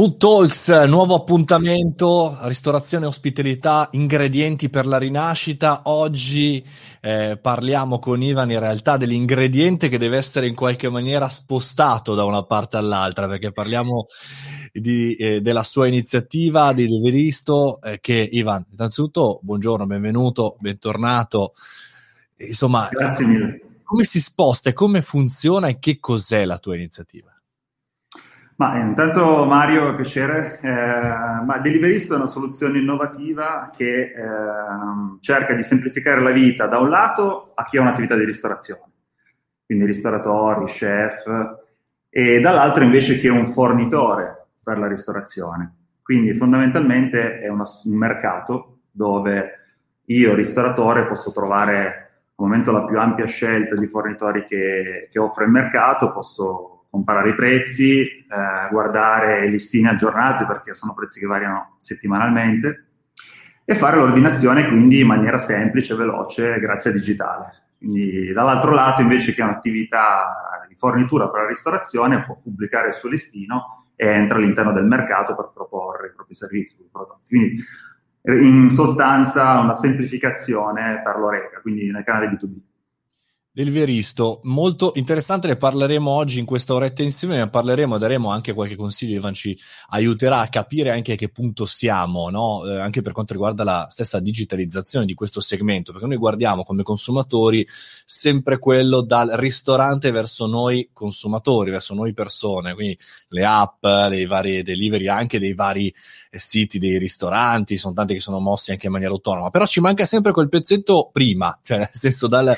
Food Talks, nuovo appuntamento, ristorazione e ospitalità, ingredienti per la rinascita. Oggi eh, parliamo con Ivan in realtà dell'ingrediente che deve essere in qualche maniera spostato da una parte all'altra, perché parliamo di, eh, della sua iniziativa di Deveristo, eh, che Ivan, innanzitutto buongiorno, benvenuto, bentornato. Insomma, Grazie mille. come si sposta e come funziona e che cos'è la tua iniziativa? Ma intanto Mario, piacere. Eh, ma Deliverist è una soluzione innovativa che eh, cerca di semplificare la vita da un lato a chi ha un'attività di ristorazione, quindi ristoratori, chef, e dall'altro invece chi è un fornitore per la ristorazione. Quindi fondamentalmente è una, un mercato dove io, ristoratore, posso trovare al momento la più ampia scelta di fornitori che, che offre il mercato, posso comparare i prezzi, eh, guardare i listini aggiornati perché sono prezzi che variano settimanalmente e fare l'ordinazione quindi in maniera semplice veloce grazie al digitale. Quindi dall'altro lato invece che un'attività di fornitura per la ristorazione può pubblicare il suo listino e entra all'interno del mercato per proporre i propri servizi, i prodotti. Quindi in sostanza una semplificazione per l'Oreca, quindi nel canale B2B. Del Veristo, molto interessante, ne parleremo oggi in questa oretta insieme, ne parleremo, daremo anche qualche consiglio, Ivan ci aiuterà a capire anche a che punto siamo, no? eh, anche per quanto riguarda la stessa digitalizzazione di questo segmento, perché noi guardiamo come consumatori sempre quello dal ristorante verso noi consumatori, verso noi persone, quindi le app, dei vari delivery, anche dei vari eh, siti dei ristoranti, sono tanti che sono mossi anche in maniera autonoma, però ci manca sempre quel pezzetto prima, cioè nel senso dal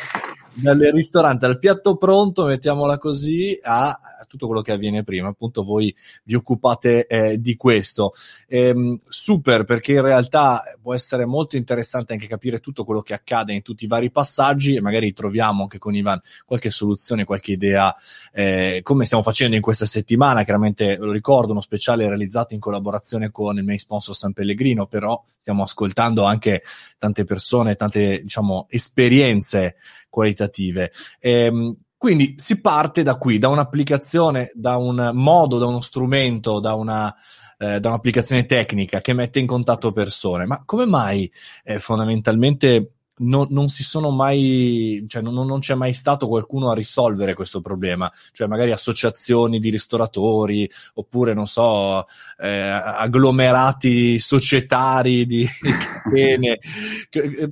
dal ristorante al piatto pronto, mettiamola così, a tutto quello che avviene prima. Appunto, voi vi occupate eh, di questo. Ehm, super, perché in realtà può essere molto interessante anche capire tutto quello che accade in tutti i vari passaggi e magari troviamo anche con Ivan qualche soluzione, qualche idea, eh, come stiamo facendo in questa settimana. Chiaramente lo ricordo, uno speciale realizzato in collaborazione con il main sponsor San Pellegrino, però stiamo ascoltando anche tante persone, tante diciamo esperienze qualitative. Ehm, quindi si parte da qui, da un'applicazione, da un modo, da uno strumento, da una, eh, da un'applicazione tecnica che mette in contatto persone. Ma come mai eh, fondamentalmente non, non, si sono mai, cioè non, non, c'è mai stato qualcuno a risolvere questo problema, cioè magari associazioni di ristoratori oppure non so, eh, agglomerati societari di catene.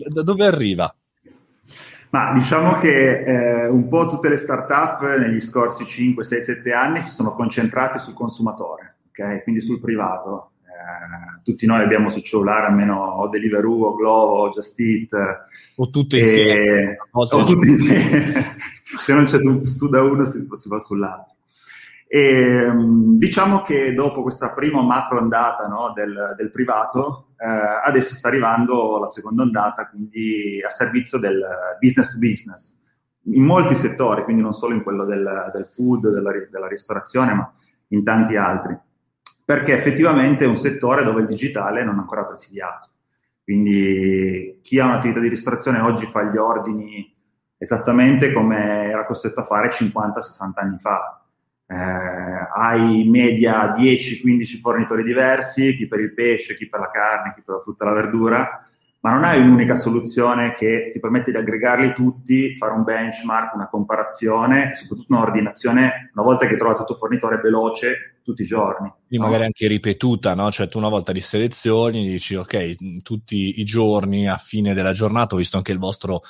da dove arriva? Ma diciamo che eh, un po' tutte le start-up negli scorsi 5, 6, 7 anni si sono concentrate sul consumatore, ok? Quindi sul privato. Eh, tutti noi abbiamo sul cellulare almeno o Deliveroo, o Glovo, o Just Eat. O tutte insieme. O tutte insieme. Se non c'è su, su da uno si, si va sull'altro. E, diciamo che dopo questa prima macro ondata no, del, del, privato, eh, adesso sta arrivando la seconda ondata, quindi a servizio del business to business, in molti settori, quindi non solo in quello del, del food, della, della, ristorazione, ma in tanti altri, perché effettivamente è un settore dove il digitale non è ancora presidiato. Quindi chi ha un'attività di ristorazione oggi fa gli ordini esattamente come era costretto a fare 50-60 anni fa eh, hai media 10-15 fornitori diversi, chi per il pesce, chi per la carne, chi per la frutta e la verdura, ma non hai un'unica soluzione che ti permette di aggregarli tutti, fare un benchmark, una comparazione e soprattutto un'ordinazione una volta che hai trovato il tuo fornitore veloce tutti i giorni. E no? magari anche ripetuta, no? Cioè tu una volta li selezioni, dici ok, tutti i giorni a fine della giornata, ho visto anche il vostro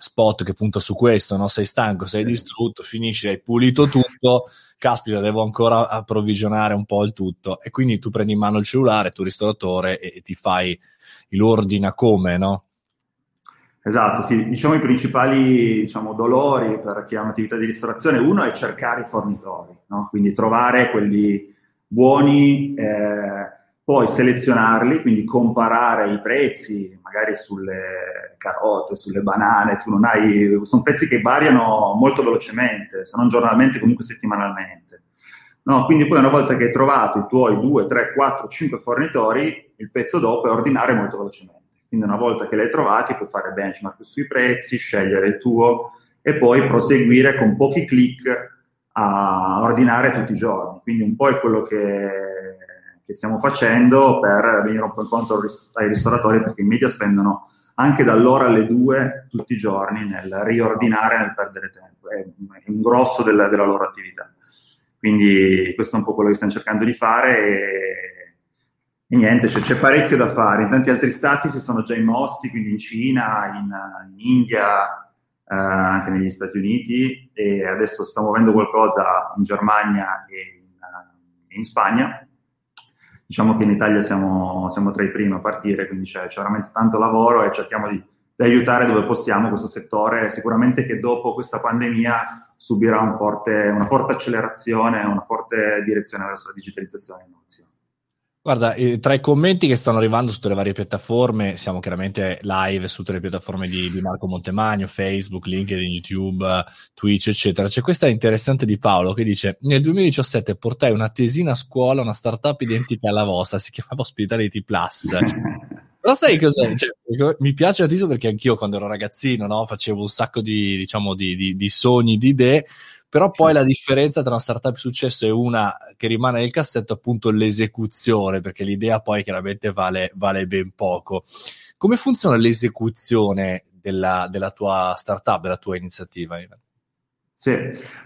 spot che punta su questo, no? sei stanco, sei distrutto, finisci, hai pulito tutto, caspita, devo ancora approvvigionare un po' il tutto. E quindi tu prendi in mano il cellulare, tu ristoratore, e, e ti fai l'ordina come, no? Esatto, sì. Diciamo i principali diciamo, dolori per chi ha un'attività di ristorazione, uno è cercare i fornitori, no? quindi trovare quelli buoni, eh, poi selezionarli, quindi comparare i prezzi, magari sulle carote, sulle banane, tu non hai, sono prezzi che variano molto velocemente, se non giornalmente, comunque settimanalmente. No, quindi poi una volta che hai trovato i tuoi 2, 3, 4, 5 fornitori, il pezzo dopo è ordinare molto velocemente. Quindi una volta che li hai trovati puoi fare benchmark sui prezzi, scegliere il tuo e poi proseguire con pochi click a ordinare tutti i giorni. Quindi un po' è quello che che stiamo facendo per venire un po' incontro ai ristoratori perché in media spendono anche dall'ora alle due tutti i giorni nel riordinare, nel perdere tempo. È un grosso della, della loro attività. Quindi questo è un po' quello che stiamo cercando di fare e, e niente, cioè, c'è parecchio da fare. In tanti altri stati si sono già mossi, quindi in Cina, in, in India, eh, anche negli Stati Uniti e adesso sta muovendo qualcosa in Germania e in, in Spagna. Diciamo che in Italia siamo, siamo, tra i primi a partire, quindi c'è, c'è veramente tanto lavoro e cerchiamo di, di, aiutare dove possiamo questo settore. Sicuramente che dopo questa pandemia subirà un forte, una forte accelerazione, una forte direzione verso la digitalizzazione e l'innovazione. Guarda, eh, tra i commenti che stanno arrivando su tutte le varie piattaforme, siamo chiaramente live su tutte le piattaforme di, di Marco Montemagno, Facebook, LinkedIn, YouTube, Twitch, eccetera. C'è questa interessante di Paolo che dice: Nel 2017 portai una tesina a scuola, una startup identica alla vostra, si chiamava Hospitality Plus. Però sai cosa? Cioè, mi piace tantissimo perché anch'io quando ero ragazzino no, facevo un sacco di, diciamo, di, di, di sogni, di idee però poi la differenza tra una startup successo e una che rimane nel cassetto è appunto l'esecuzione, perché l'idea poi chiaramente vale, vale ben poco. Come funziona l'esecuzione della, della tua startup, della tua iniziativa, Ivan? Sì,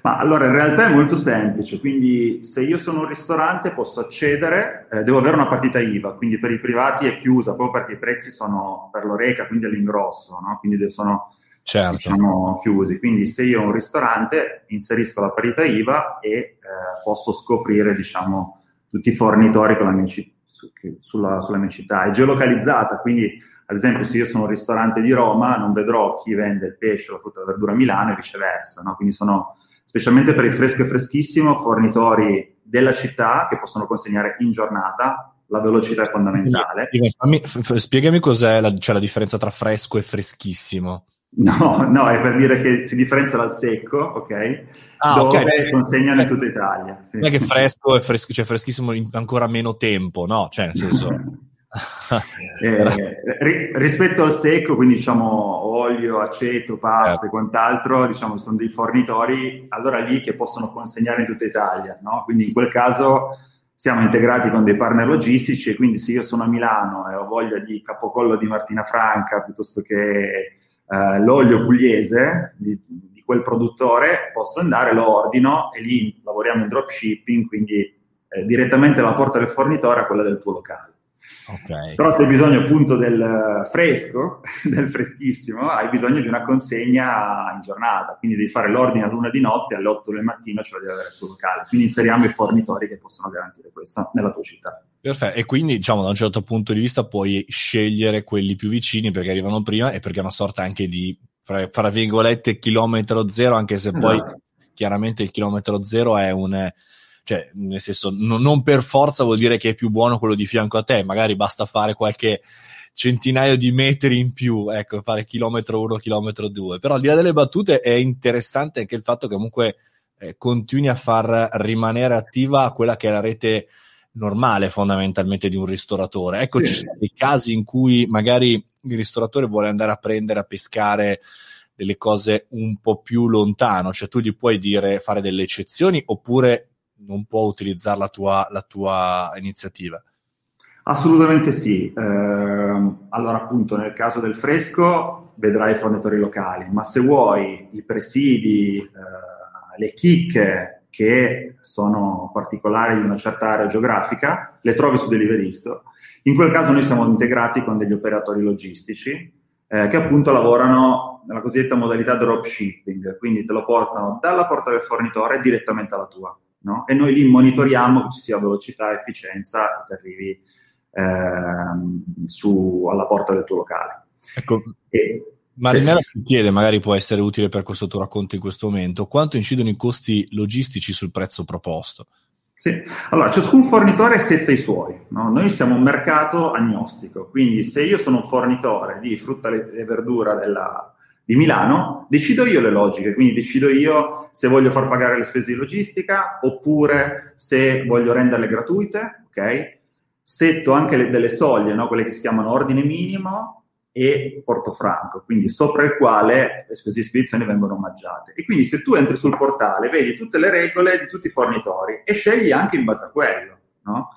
ma allora in realtà è molto semplice, quindi se io sono un ristorante posso accedere, eh, devo avere una partita IVA, quindi per i privati è chiusa, proprio perché i prezzi sono per l'oreca, quindi all'ingrosso, no? quindi sono certo. diciamo, chiusi. Quindi se io ho un ristorante inserisco la parità IVA e eh, posso scoprire diciamo, tutti i fornitori mia su, sulla, sulla mia città. È geolocalizzata, quindi ad esempio se io sono un ristorante di Roma non vedrò chi vende il pesce, la frutta e la verdura a Milano e viceversa. No? Quindi sono specialmente per il fresco e freschissimo fornitori della città che possono consegnare in giornata la velocità è fondamentale. F- spiegami cos'è la, cioè la differenza tra fresco e freschissimo. No, no, è per dire che si differenzia dal secco, ok? Ah, dove okay. consegnano in tutta Italia. Sì. Non è che fresco è fresco, cioè freschissimo in ancora meno tempo, no? Cioè, nel senso... eh, ri- rispetto al secco, quindi diciamo olio, aceto, pasta e eh. quant'altro, diciamo sono dei fornitori allora lì che possono consegnare in tutta Italia, no? Quindi in quel caso siamo integrati con dei partner logistici e quindi se io sono a Milano e ho voglia di capocollo di Martina Franca piuttosto che eh, l'olio pugliese di, di, quel produttore, posso andare, lo ordino e lì lavoriamo in dropshipping, quindi eh, direttamente la porta del fornitore a quella del tuo locale. Okay. Però se hai bisogno appunto del fresco, del freschissimo, hai bisogno di una consegna in giornata, quindi devi fare l'ordine a luna di notte, alle 8 del mattino ce la devi avere il tuo locale. Quindi inseriamo i fornitori che possono garantire questo nella tua città. Perfetto, e quindi diciamo da un certo punto di vista puoi scegliere quelli più vicini perché arrivano prima e perché è una sorta anche di, fra, fra virgolette, chilometro zero, anche se esatto. poi chiaramente il chilometro zero è un cioè, nel senso, no, non per forza vuol dire che è più buono quello di fianco a te, magari basta fare qualche centinaio di metri in più, ecco, fare chilometro uno, chilometro due. Però al di là delle battute è interessante anche il fatto che comunque eh, continui a far rimanere attiva quella che è la rete normale fondamentalmente di un ristoratore. Ecco, sì. ci sono dei casi in cui magari il ristoratore vuole andare a prendere, a pescare delle cose un po' più lontano, cioè tu gli puoi dire fare delle eccezioni oppure non può utilizzare la tua, la tua iniziativa? Assolutamente sì. Eh, allora, appunto, nel caso del fresco vedrai i fornitori locali, ma se vuoi i presidi, eh, le chicche che sono particolari di una certa area geografica, le trovi su Deliveristo. In quel caso noi siamo integrati con degli operatori logistici eh, che appunto lavorano nella cosiddetta modalità dropshipping, quindi te lo portano dalla porta del fornitore direttamente alla tua no? e noi lì monitoriamo che ci sia velocità efficienza e arrivi ehm, su, alla porta del tuo locale. Ecco. E, Marinella ti chiede, magari può essere utile per questo tuo racconto in questo momento, quanto incidono i costi logistici sul prezzo proposto? Sì, allora ciascun fornitore setta i suoi, no? noi siamo un mercato agnostico, quindi se io sono un fornitore di frutta e verdura della, di Milano, decido io le logiche, quindi decido io se voglio far pagare le spese di logistica oppure se voglio renderle gratuite, ok? Setto anche le, delle soglie, no? quelle che si chiamano ordine minimo e portofranco, quindi sopra il quale le spese di spedizione vengono omaggiate. E quindi se tu entri sul portale, vedi tutte le regole di tutti i fornitori e scegli anche in base a quello, no?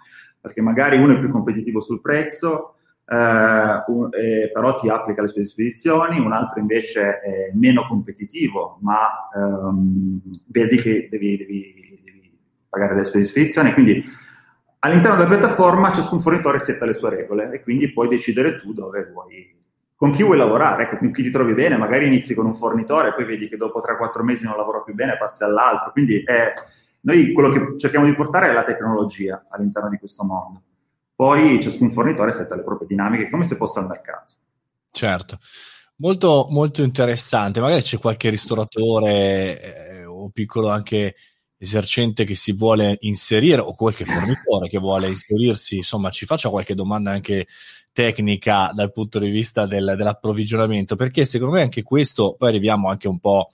perché magari uno è più competitivo sul prezzo, un, eh, però ti applica le spedizioni, un altro invece è meno competitivo, ma ehm, vedi che devi, devi, devi, pagare delle spedizione, quindi all'interno della piattaforma ciascun fornitore setta le sue regole e quindi puoi decidere tu dove vuoi con chi vuoi lavorare, ecco, con chi ti trovi bene, magari inizi con un fornitore, poi vedi che dopo 3-4 mesi non lavora più bene, passi all'altro. Quindi è, noi quello che cerchiamo di portare è la tecnologia all'interno di questo mondo. Poi ciascun fornitore setta le proprie dinamiche come se fosse al mercato. Certo. Molto, molto interessante. Magari c'è qualche ristoratore eh, o piccolo anche esercente che si vuole inserire o qualche fornitore che vuole inserirsi, insomma, ci faccia qualche domanda anche tecnica dal punto di vista del, dell'approvvigionamento, perché secondo me anche questo, poi arriviamo anche un po'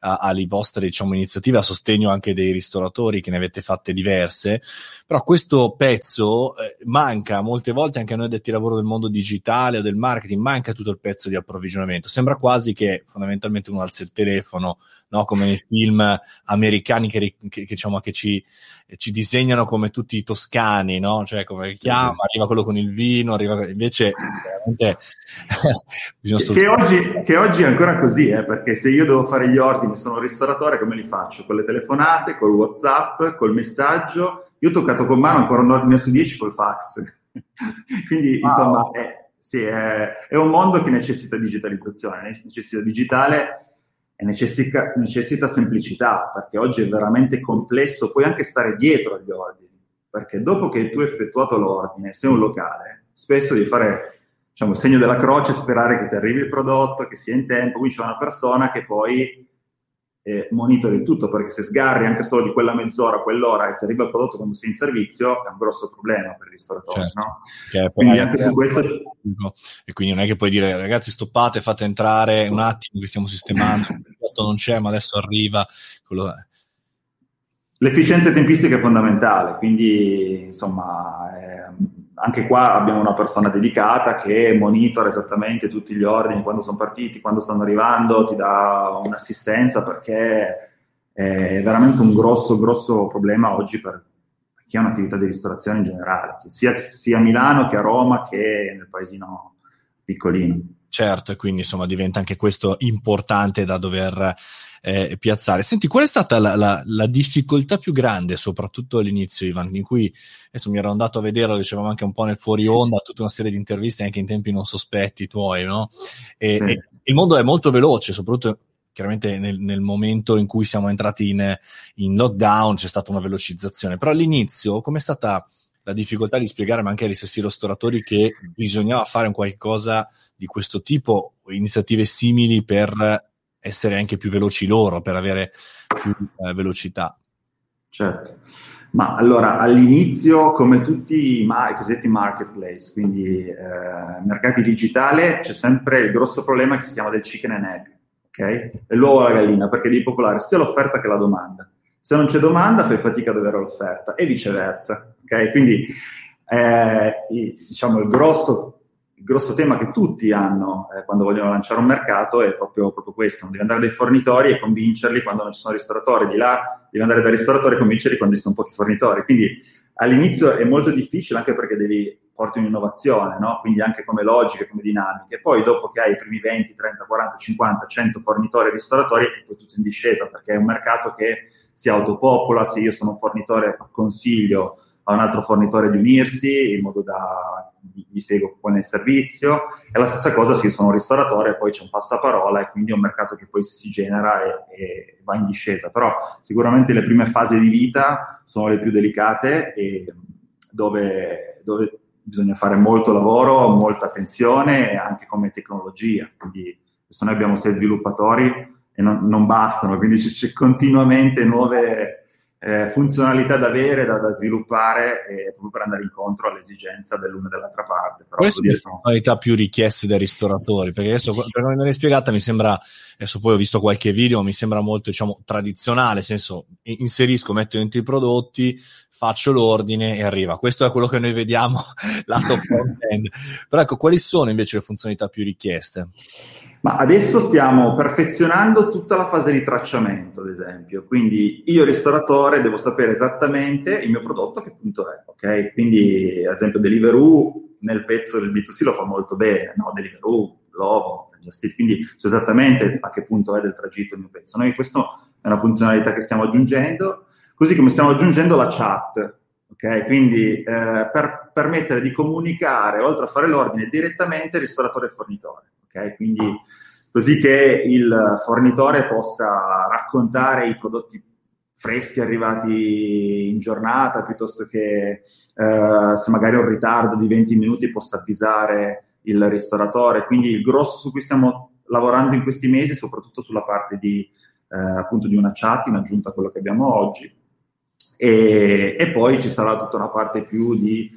alle vostre diciamo, iniziative a sostegno anche dei ristoratori che ne avete fatte diverse, però questo pezzo eh, manca molte volte anche a noi detti lavoro del mondo digitale o del marketing, manca tutto il pezzo di approvvigionamento. Sembra quasi che fondamentalmente uno alza il telefono, no? come nei film americani che, che, che, diciamo, che ci, ci, disegnano come tutti i toscani, no? cioè come chiama, arriva quello con il vino, arriva... invece veramente che, oggi, che oggi è ancora così, eh, perché se io devo fare gli ordini, sono un ristoratore, come li faccio? Con le telefonate, col WhatsApp, col messaggio. Io ho toccato con mano ancora un ordine su 10 col fax. Quindi, wow. insomma, è, sì, è, è, un mondo che necessita digitalizzazione, necessita digitale necessita, necessita semplicità, perché oggi è veramente complesso, puoi anche stare dietro agli ordini, perché dopo che tu hai effettuato l'ordine, sei un locale, spesso devi fare diciamo, segno della croce, sperare che ti arrivi il prodotto, che sia in tempo, quindi c'è una persona che poi eh, monitori tutto, perché se sgarri anche solo di quella mezz'ora, quell'ora e ti arriva il prodotto quando sei in servizio, è un grosso problema per il ristoratore. Certo. No? quindi anche su questo... E quindi non è che puoi dire ragazzi stoppate, fate entrare un attimo che stiamo sistemando, il prodotto non c'è ma adesso arriva. Quello... L'efficienza tempistica è fondamentale, quindi insomma... Eh, anche qua abbiamo una persona dedicata che monitora esattamente tutti gli ordini, quando sono partiti, quando stanno arrivando, ti dà un'assistenza perché è veramente un grosso, grosso problema oggi per chi ha un'attività di ristorazione in generale, sia, sia a Milano che a Roma che nel paesino piccolino. Certo, e quindi insomma diventa anche questo importante da dover eh, piazzare. Senti, qual è stata la, la, la, difficoltà più grande, soprattutto all'inizio, Ivan, in cui adesso mi ero andato a vedere, lo dicevamo anche un po' nel fuori onda, tutta una serie di interviste anche in tempi non sospetti tuoi, no? E, sì. e il mondo è molto veloce, soprattutto chiaramente nel, nel, momento in cui siamo entrati in, in, lockdown c'è stata una velocizzazione, però all'inizio com'è stata la difficoltà di spiegare ma anche agli stessi ristoratori che bisognava fare un qualche cosa di questo tipo, iniziative simili per essere anche più veloci loro, per avere più eh, velocità. Certo. Ma allora, all'inizio, come tutti i, ma- cosiddetti marketplace, quindi eh, mercati digitali, c'è sempre il grosso problema che si chiama del chicken and egg, ok? L'uovo e la gallina, perché devi popolare sia l'offerta che la domanda. Se non c'è domanda, fai fatica ad avere l'offerta e viceversa, ok? Quindi, eh, diciamo, il grosso il grosso tema che tutti hanno eh, quando vogliono lanciare un mercato è proprio, proprio, questo, devi andare dai fornitori e convincerli quando non ci sono ristoratori, di là devi andare dai ristoratori e convincerli quando ci sono pochi fornitori. Quindi all'inizio è molto difficile anche perché devi porti un'innovazione, no? quindi anche come logiche, come dinamiche. Poi dopo che hai i primi 20, 30, 40, 50, 100 fornitori e ristoratori, è poi tutto in discesa perché è un mercato che si autopopola, se io sono un fornitore consiglio a un altro fornitore di unirsi in modo da gli spiego poi nel servizio. E la stessa cosa se io sono un ristoratore poi c'è un passaparola e quindi è un mercato che poi si genera e, e va in discesa. Però sicuramente le prime fasi di vita sono le più delicate e dove, dove bisogna fare molto lavoro, molta attenzione anche come tecnologia. Quindi adesso noi abbiamo sei sviluppatori e non, non bastano quindi c'è continuamente nuove eh, funzionalità da avere, da, da sviluppare, eh, proprio per andare incontro all'esigenza dell'una e dell'altra parte. Però Quali sono le funzionalità più richieste dai ristoratori? Perché adesso, per come me l'hai spiegata, mi sembra, adesso poi ho visto qualche video, mi sembra molto, diciamo, tradizionale, nel senso, inserisco, metto dentro i prodotti, faccio l'ordine e arriva. Questo è quello che noi vediamo lato front-end. Però ecco, quali sono invece le funzionalità più richieste? Ma adesso stiamo perfezionando tutta la fase di tracciamento, ad esempio. Quindi io, ristoratore, devo sapere esattamente il mio prodotto a che punto è, ok? Quindi, ad esempio, Deliveroo nel pezzo del B2C lo fa molto bene, no? Deliveroo, Glovo, Just quindi so esattamente a che punto è del tragitto il mio pezzo. Noi questa è una funzionalità che stiamo aggiungendo, così come stiamo aggiungendo la chat, ok? Quindi eh, per permettere di comunicare, oltre a fare l'ordine, direttamente ristoratore e fornitore, ok? Quindi così che il fornitore possa raccontare i prodotti freschi arrivati in giornata, piuttosto che eh, se magari ho un ritardo di 20 minuti possa avvisare il ristoratore. Quindi il grosso su cui stiamo lavorando in questi mesi, soprattutto sulla parte di, eh, appunto di una chat in aggiunta a quello che abbiamo oggi. E, e, poi ci sarà tutta una parte più di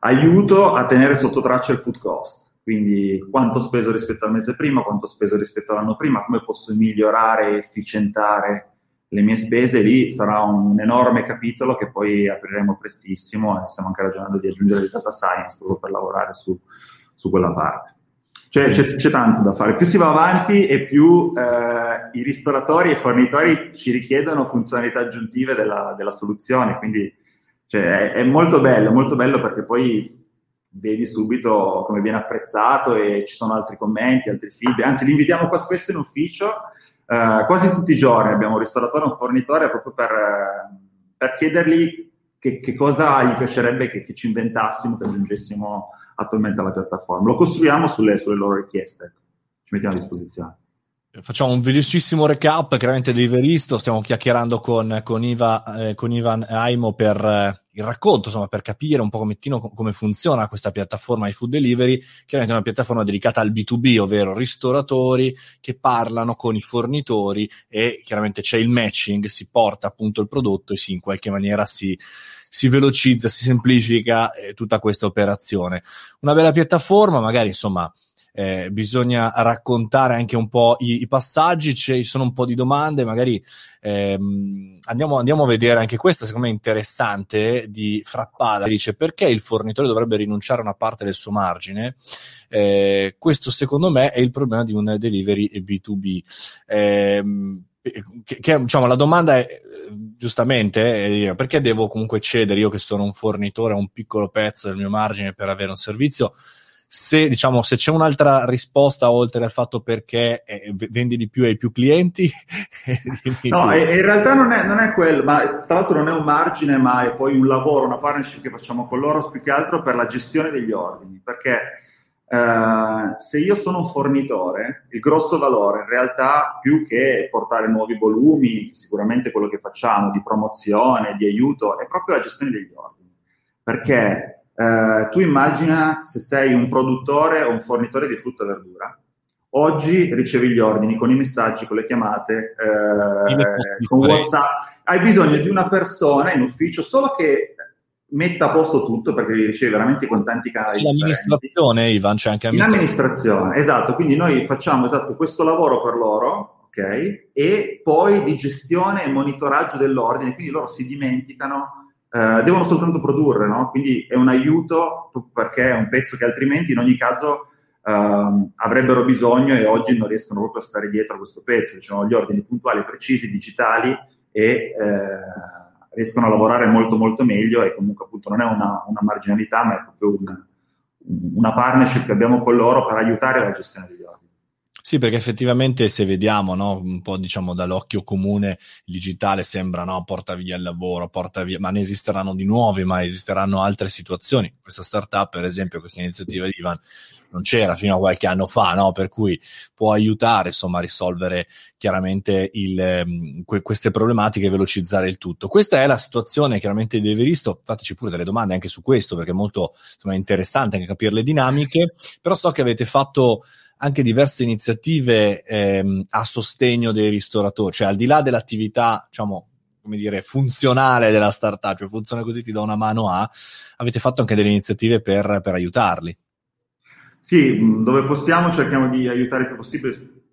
aiuto a tenere sotto traccia il food cost. Quindi quanto ho speso rispetto al mese prima, quanto ho speso rispetto all'anno prima, come posso migliorare e efficientare le mie spese, lì sarà un enorme capitolo che poi apriremo prestissimo e stiamo anche ragionando di aggiungere il data science proprio per lavorare su, su quella parte. Cioè c'è, c'è, tanto da fare. Più si va avanti e più eh, i ristoratori e i fornitori ci richiedono funzionalità aggiuntive della, della soluzione. Quindi cioè, è, è, molto bello, molto bello perché poi vedi subito come viene apprezzato e ci sono altri commenti, altri feedback. Anzi, li invitiamo qua spesso in ufficio, eh, quasi tutti i giorni abbiamo un ristoratore e un fornitore proprio per, per chiedergli che, che, cosa gli piacerebbe che, che ci inventassimo, che aggiungessimo attualmente alla piattaforma. Lo costruiamo sulle, sulle loro richieste, ci mettiamo a disposizione. Facciamo un velocissimo recap, chiaramente Deliveristo, stiamo chiacchierando con, con, Iva, eh, con Ivan Aimo per eh, il racconto, insomma, per capire un po' come funziona questa piattaforma di food delivery, chiaramente è una piattaforma dedicata al B2B, ovvero ristoratori che parlano con i fornitori e chiaramente c'è il matching, si porta appunto il prodotto e si in qualche maniera si, si velocizza, si semplifica eh, tutta questa operazione. Una bella piattaforma, magari insomma eh, bisogna raccontare anche un po' i, i, passaggi, ci sono un po' di domande, magari ehm, andiamo, andiamo, a vedere anche questa, secondo me interessante, di Frappada, dice perché il fornitore dovrebbe rinunciare a una parte del suo margine? Eh, questo secondo me è il problema di un delivery B2B. Eh, che, che, diciamo, la domanda è giustamente perché devo comunque cedere io che sono un fornitore a un piccolo pezzo del mio margine per avere un servizio se, diciamo, se c'è un'altra risposta oltre al fatto perché eh, vendi di più ai più clienti no in realtà non è, non è quello ma tra l'altro non è un margine ma è poi un lavoro una partnership che facciamo con loro più che altro per la gestione degli ordini perché Uh, se io sono un fornitore, il grosso valore in realtà più che portare nuovi volumi, sicuramente quello che facciamo di promozione, di aiuto, è proprio la gestione degli ordini. Perché uh, tu immagina se sei un produttore o un fornitore di frutta e verdura, oggi ricevi gli ordini con i messaggi, con le chiamate, uh, con WhatsApp, hai bisogno di una persona in ufficio solo che metta a posto tutto perché li riceve veramente con tanti canali. L'amministrazione. Ivan, c'è anche amministrazione. In amministrazione, esatto. Quindi noi facciamo esatto questo lavoro per loro, ok? E poi di gestione e monitoraggio dell'ordine, quindi loro si dimenticano, eh, devono soltanto produrre, no? Quindi è un aiuto perché è un pezzo che altrimenti in ogni caso Uh, avrebbero bisogno e oggi non riescono proprio a stare dietro a questo pezzo. Diciamo, gli ordini puntuali, precisi, digitali e eh, riescono a lavorare molto molto meglio e comunque appunto non è una, una marginalità ma è proprio una, una partnership che abbiamo con loro per aiutare la gestione degli ordini. Sì, perché effettivamente se vediamo no, un po' diciamo dall'occhio comune, il digitale sembra no, porta via il lavoro, porta via, ma ne esisteranno di nuovi, ma esisteranno altre situazioni. Questa startup, per esempio, questa iniziativa di Ivan non c'era fino a qualche anno fa, no? per cui può aiutare insomma a risolvere chiaramente il, ehm, que- queste problematiche e velocizzare il tutto. Questa è la situazione chiaramente di Everisto, fateci pure delle domande anche su questo perché è molto insomma, interessante anche capire le dinamiche, però so che avete fatto anche diverse iniziative ehm, a sostegno dei ristoratori, cioè al di là dell'attività, diciamo, come dire, funzionale della startup, cioè funziona così, ti do una mano a, avete fatto anche delle iniziative per, per aiutarli. Sì, dove possiamo cerchiamo di aiutare il più possibile,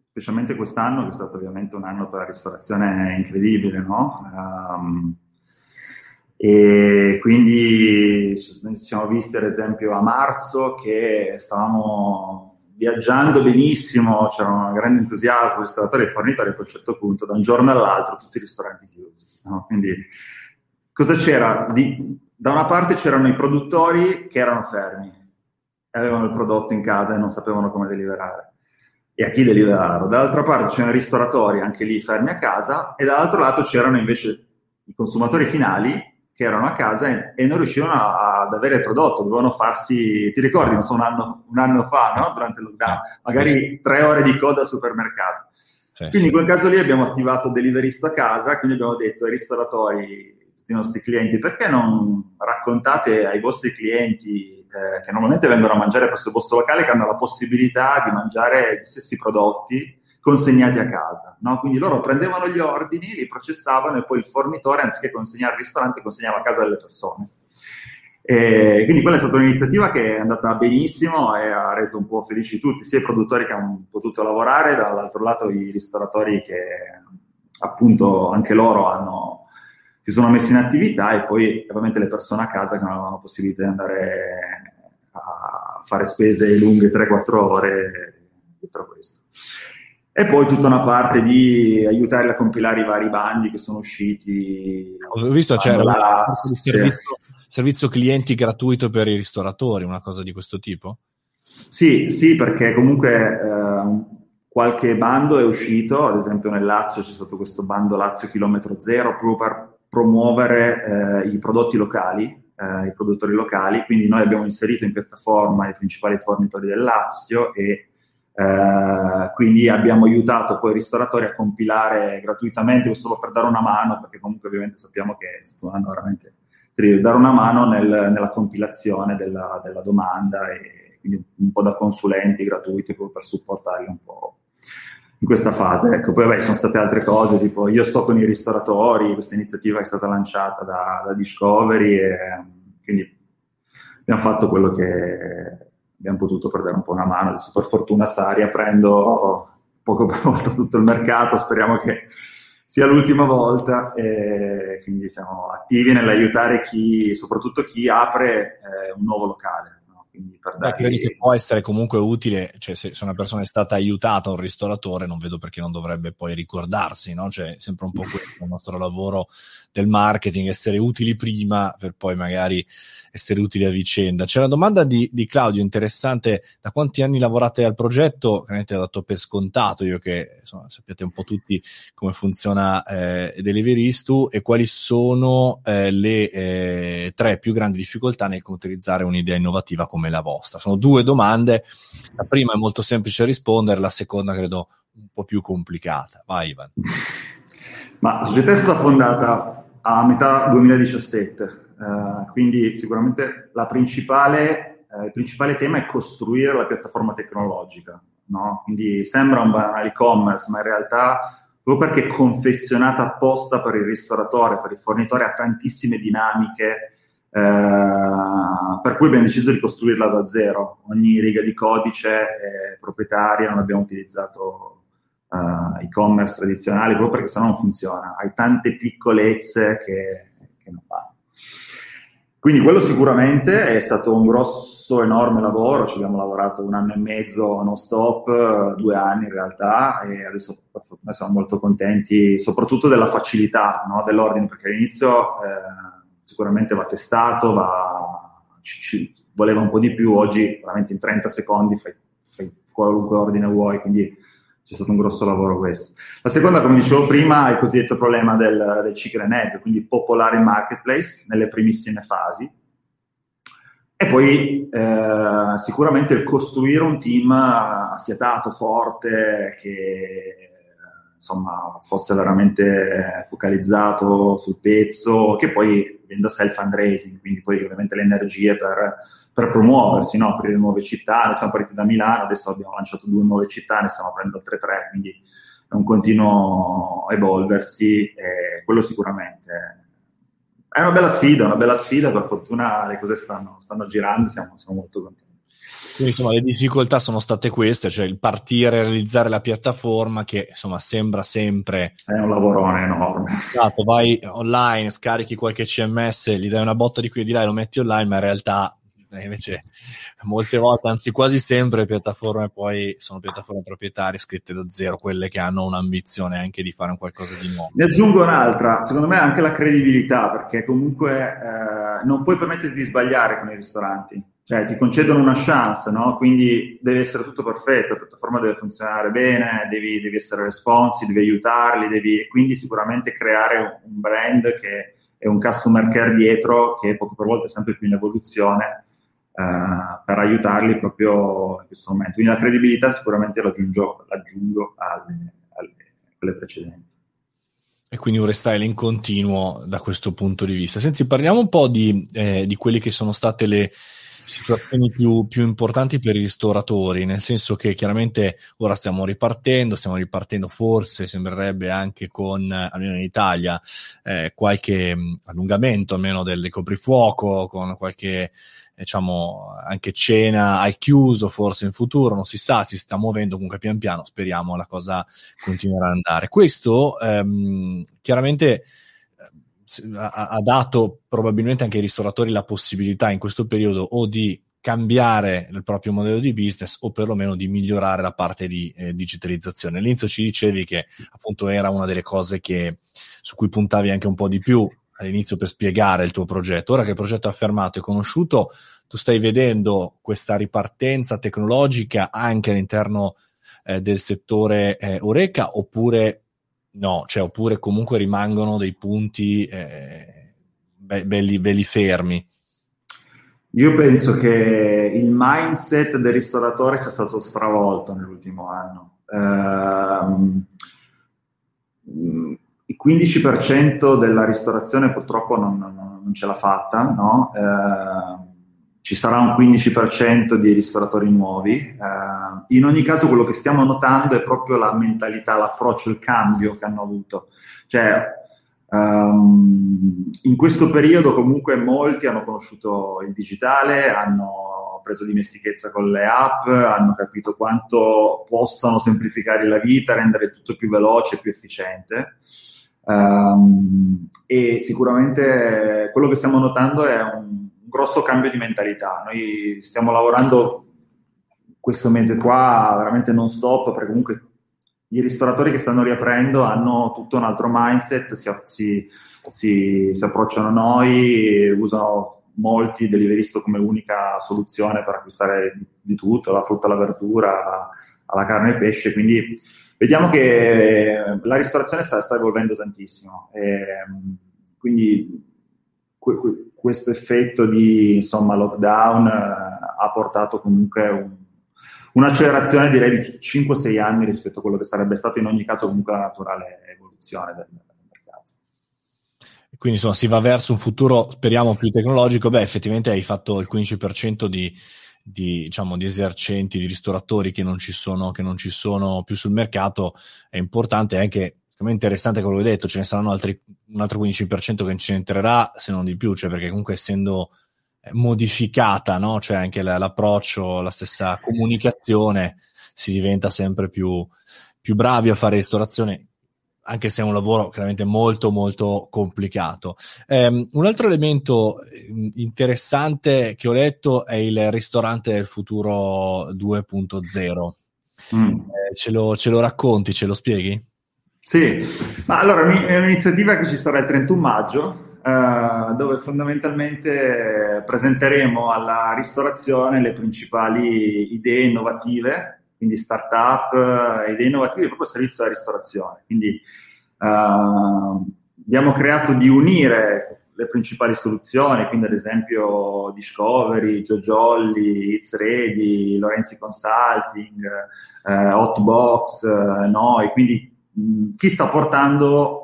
specialmente quest'anno, che è stato ovviamente un anno per la ristorazione incredibile, no? Um, e quindi ci siamo visti ad esempio a marzo che stavamo viaggiando benissimo, c'era un grande entusiasmo, ristoratori e fornitori, poi a un certo punto, da un giorno all'altro, tutti i ristoranti chiusi. No? Quindi, cosa c'era? Di, da una parte c'erano i produttori che erano fermi, avevano il prodotto in casa e non sapevano come deliberare e a chi deliberarlo. Dall'altra parte c'erano i ristoratori, anche lì fermi a casa, e dall'altro lato c'erano invece i consumatori finali che erano a casa e, e non riuscivano a, ad avere il prodotto, dovevano farsi, ti ricordi, non so, un anno, un anno fa, no? durante il lockdown, magari sì. tre ore di coda al supermercato. Sì, quindi sì. in quel caso lì abbiamo attivato Deliverist a casa, quindi abbiamo detto ai ristoratori, tutti i nostri clienti, perché non raccontate ai vostri clienti eh, che normalmente vengono a mangiare presso il vostro locale che hanno la possibilità di mangiare gli stessi prodotti consegnati a casa. No? Quindi loro prendevano gli ordini, li processavano e poi il fornitore, anziché consegnare al ristorante, consegnava a casa delle persone. E quindi quella è stata un'iniziativa che è andata benissimo e ha reso un po' felici tutti, sia i produttori che hanno potuto lavorare, dall'altro lato i ristoratori che appunto anche loro hanno, si sono messi in attività e poi ovviamente le persone a casa che non avevano possibilità di andare a fare spese lunghe 3-4 ore dietro questo. E poi tutta una parte di aiutarli a compilare i vari bandi che sono usciti. Ho visto c'era la, servizio, sì. servizio clienti gratuito per i ristoratori, una cosa di questo tipo? Sì, sì, perché comunque eh, qualche bando è uscito, ad esempio nel Lazio c'è stato questo bando Lazio chilometro zero proprio per promuovere eh, i prodotti locali, eh, i produttori locali, quindi noi abbiamo inserito in piattaforma i principali fornitori del Lazio e eh, quindi abbiamo aiutato poi i ristoratori a compilare gratuitamente, solo per dare una mano, perché comunque ovviamente sappiamo che è stato un anno veramente dare una mano nel, nella compilazione della, della, domanda e quindi un po' da consulenti gratuiti per supportarli un po' in questa fase. Ecco, poi vabbè, sono state altre cose, tipo io sto con i ristoratori, questa iniziativa è stata lanciata da, da Discovery e quindi abbiamo fatto quello che abbiamo potuto perdere un po' una mano. Adesso per fortuna sta riaprendo poco per volta tutto il mercato, speriamo che sia l'ultima volta e quindi siamo attivi nell'aiutare chi, soprattutto chi apre eh, un nuovo locale. Quindi per. Beh, credi che può essere comunque utile, cioè se, se, una persona è stata aiutata, un ristoratore, non vedo perché non dovrebbe poi ricordarsi, no? Cioè, sempre un po' questo il nostro lavoro del marketing, essere utili prima per poi magari essere utili a vicenda. C'è una domanda di, di Claudio interessante, da quanti anni lavorate al progetto? Che avete dato per scontato, io che insomma, sappiate un po' tutti come funziona eh, Deliveristu e quali sono eh, le eh, tre più grandi difficoltà nel utilizzare un'idea innovativa come la vostra. Sono due domande, la prima è molto semplice rispondere, la seconda credo un po' più complicata. Vai Ivan. Ma la società è stata fondata a metà 2017, eh, quindi sicuramente principale, eh, il principale tema è costruire la piattaforma tecnologica. No? Quindi sembra un banale e-commerce, ma in realtà proprio perché è confezionata apposta per il ristoratore, per il fornitore, ha tantissime dinamiche, eh, per cui abbiamo deciso di costruirla da zero. Ogni riga di codice è proprietaria, non abbiamo utilizzato uh, e-commerce tradizionali, proprio perché sennò non funziona. Hai tante piccolezze che, che non vanno. Quindi quello sicuramente è stato un grosso, enorme lavoro, ci abbiamo lavorato un anno e mezzo non stop, due anni in realtà, e adesso per fortuna siamo molto contenti, soprattutto della facilità no, dell'ordine, perché all'inizio eh, sicuramente va testato, va, ci, ci, voleva un po' di più, oggi veramente in 30 secondi fai, fai qualunque ordine vuoi, quindi c'è stato un grosso lavoro questo. La seconda, come dicevo prima, è il cosiddetto problema del, del chicken and quindi popolare il marketplace nelle primissime fasi. E poi eh, sicuramente il costruire un team affiatato, forte, che insomma fosse veramente focalizzato sul pezzo, che poi venda self fundraising, quindi poi ovviamente le energie per per promuoversi, no? aprire nuove città. Noi siamo partiti da Milano, adesso abbiamo lanciato due nuove città, ne stiamo aprendo altre tre, quindi è un continuo evolversi e quello sicuramente è una bella sfida, una bella sfida, per fortuna le cose stanno, stanno girando, siamo, siamo molto contenti. Quindi insomma le difficoltà sono state queste, cioè il partire, realizzare la piattaforma che insomma sembra sempre... È un lavorone enorme. Esatto, vai online, scarichi qualche CMS, gli dai una botta di qui e di là e lo metti online, ma in realtà E invece molte volte, anzi quasi sempre, le piattaforme poi sono piattaforme proprietarie scritte da zero, quelle che hanno un'ambizione anche di fare un qualcosa di nuovo. Ne aggiungo un'altra, secondo me anche la credibilità, perché comunque eh, non puoi permetterti di sbagliare con i ristoranti cioè ti concedono una chance, no? Quindi deve essere tutto perfetto, la piattaforma deve funzionare bene, devi, devi essere responsive, devi aiutarli, devi, quindi sicuramente creare un brand che è un customer care dietro che poco per volta è sempre più in evoluzione eh, per aiutarli proprio in questo momento. Quindi la credibilità sicuramente l'aggiungo, l'aggiungo alle, alle, alle precedenti e quindi un restyling continuo da questo punto di vista. Senti, parliamo un po' di, eh, di quelle che sono state le, situazioni più, più, importanti per i ristoratori, nel senso che chiaramente ora stiamo ripartendo, stiamo ripartendo forse, sembrerebbe anche con, almeno in Italia, eh, qualche mh, allungamento almeno del coprifuoco, con qualche diciamo anche cena al chiuso forse in futuro, non si sa, si sta muovendo comunque pian piano, speriamo la cosa continuerà ad andare. Questo ehm, chiaramente ha, dato probabilmente anche ai ristoratori la possibilità in questo periodo o di cambiare il proprio modello di business o perlomeno di migliorare la parte di eh, digitalizzazione. All'inizio ci dicevi che appunto era una delle cose che, su cui puntavi anche un po' di più all'inizio per spiegare il tuo progetto. Ora che il progetto è affermato e conosciuto, tu stai vedendo questa ripartenza tecnologica anche all'interno eh, del settore eh, Oreca oppure no, cioè, oppure comunque rimangono dei punti eh, be- belli, belli fermi. Io penso che il mindset del ristoratore sia stato stravolto nell'ultimo anno. Uh, il 15% della ristorazione purtroppo non, non, non ce l'ha fatta, no? uh, ci sarà un 15% di ristoratori nuovi. Uh, in ogni caso, quello che stiamo notando è proprio la mentalità, l'approccio, il cambio che hanno avuto. Cioè, um, in questo periodo, comunque, molti hanno conosciuto il digitale, hanno preso dimestichezza con le app, hanno capito quanto possano semplificare la vita, rendere tutto più veloce, più efficiente. Um, e sicuramente quello che stiamo notando è un grosso cambio di mentalità. Noi stiamo lavorando questo mese qua veramente non stop perché comunque i ristoratori che stanno riaprendo hanno tutto un altro mindset, si, si, si, si approcciano a noi, usano molti deliverist come unica soluzione per acquistare di, di tutto, la frutta, la verdura, alla carne e il pesce, quindi vediamo che la ristorazione sta, sta evolvendo tantissimo. E, quindi questo effetto di insomma, lockdown eh, ha portato comunque un, un'accelerazione direi di 5-6 anni rispetto a quello che sarebbe stato in ogni caso comunque la naturale evoluzione del, mercato. Quindi insomma si va verso un futuro speriamo più tecnologico, beh effettivamente hai fatto il 15% di, di, diciamo, di esercenti, di ristoratori che non, sono, che non ci sono più sul mercato, è importante anche secondo me interessante quello che hai detto, ce ne saranno altri, un altro 15% che ci entrerà, se non di più, cioè perché comunque essendo eh, modificata, no? cioè anche l'approccio, la stessa comunicazione, si diventa sempre più, più bravi a fare ristorazione, anche se è un lavoro chiaramente molto molto complicato. Um, un altro elemento mm, interessante che ho letto è il ristorante del futuro 2.0. Mm. Eh, ce, lo, ce lo racconti, ce lo spieghi? Sì, ma allora è un'iniziativa che ci sarà il 31 maggio, eh, dove fondamentalmente presenteremo alla ristorazione le principali idee innovative, quindi start-up, eh, idee innovative proprio servizio della ristorazione. Quindi eh, abbiamo creato di unire le principali soluzioni, quindi ad esempio Discovery, Jolly, It's Ready, Lorenzi Consulting, eh, Hotbox, eh, noi, quindi chi sta portando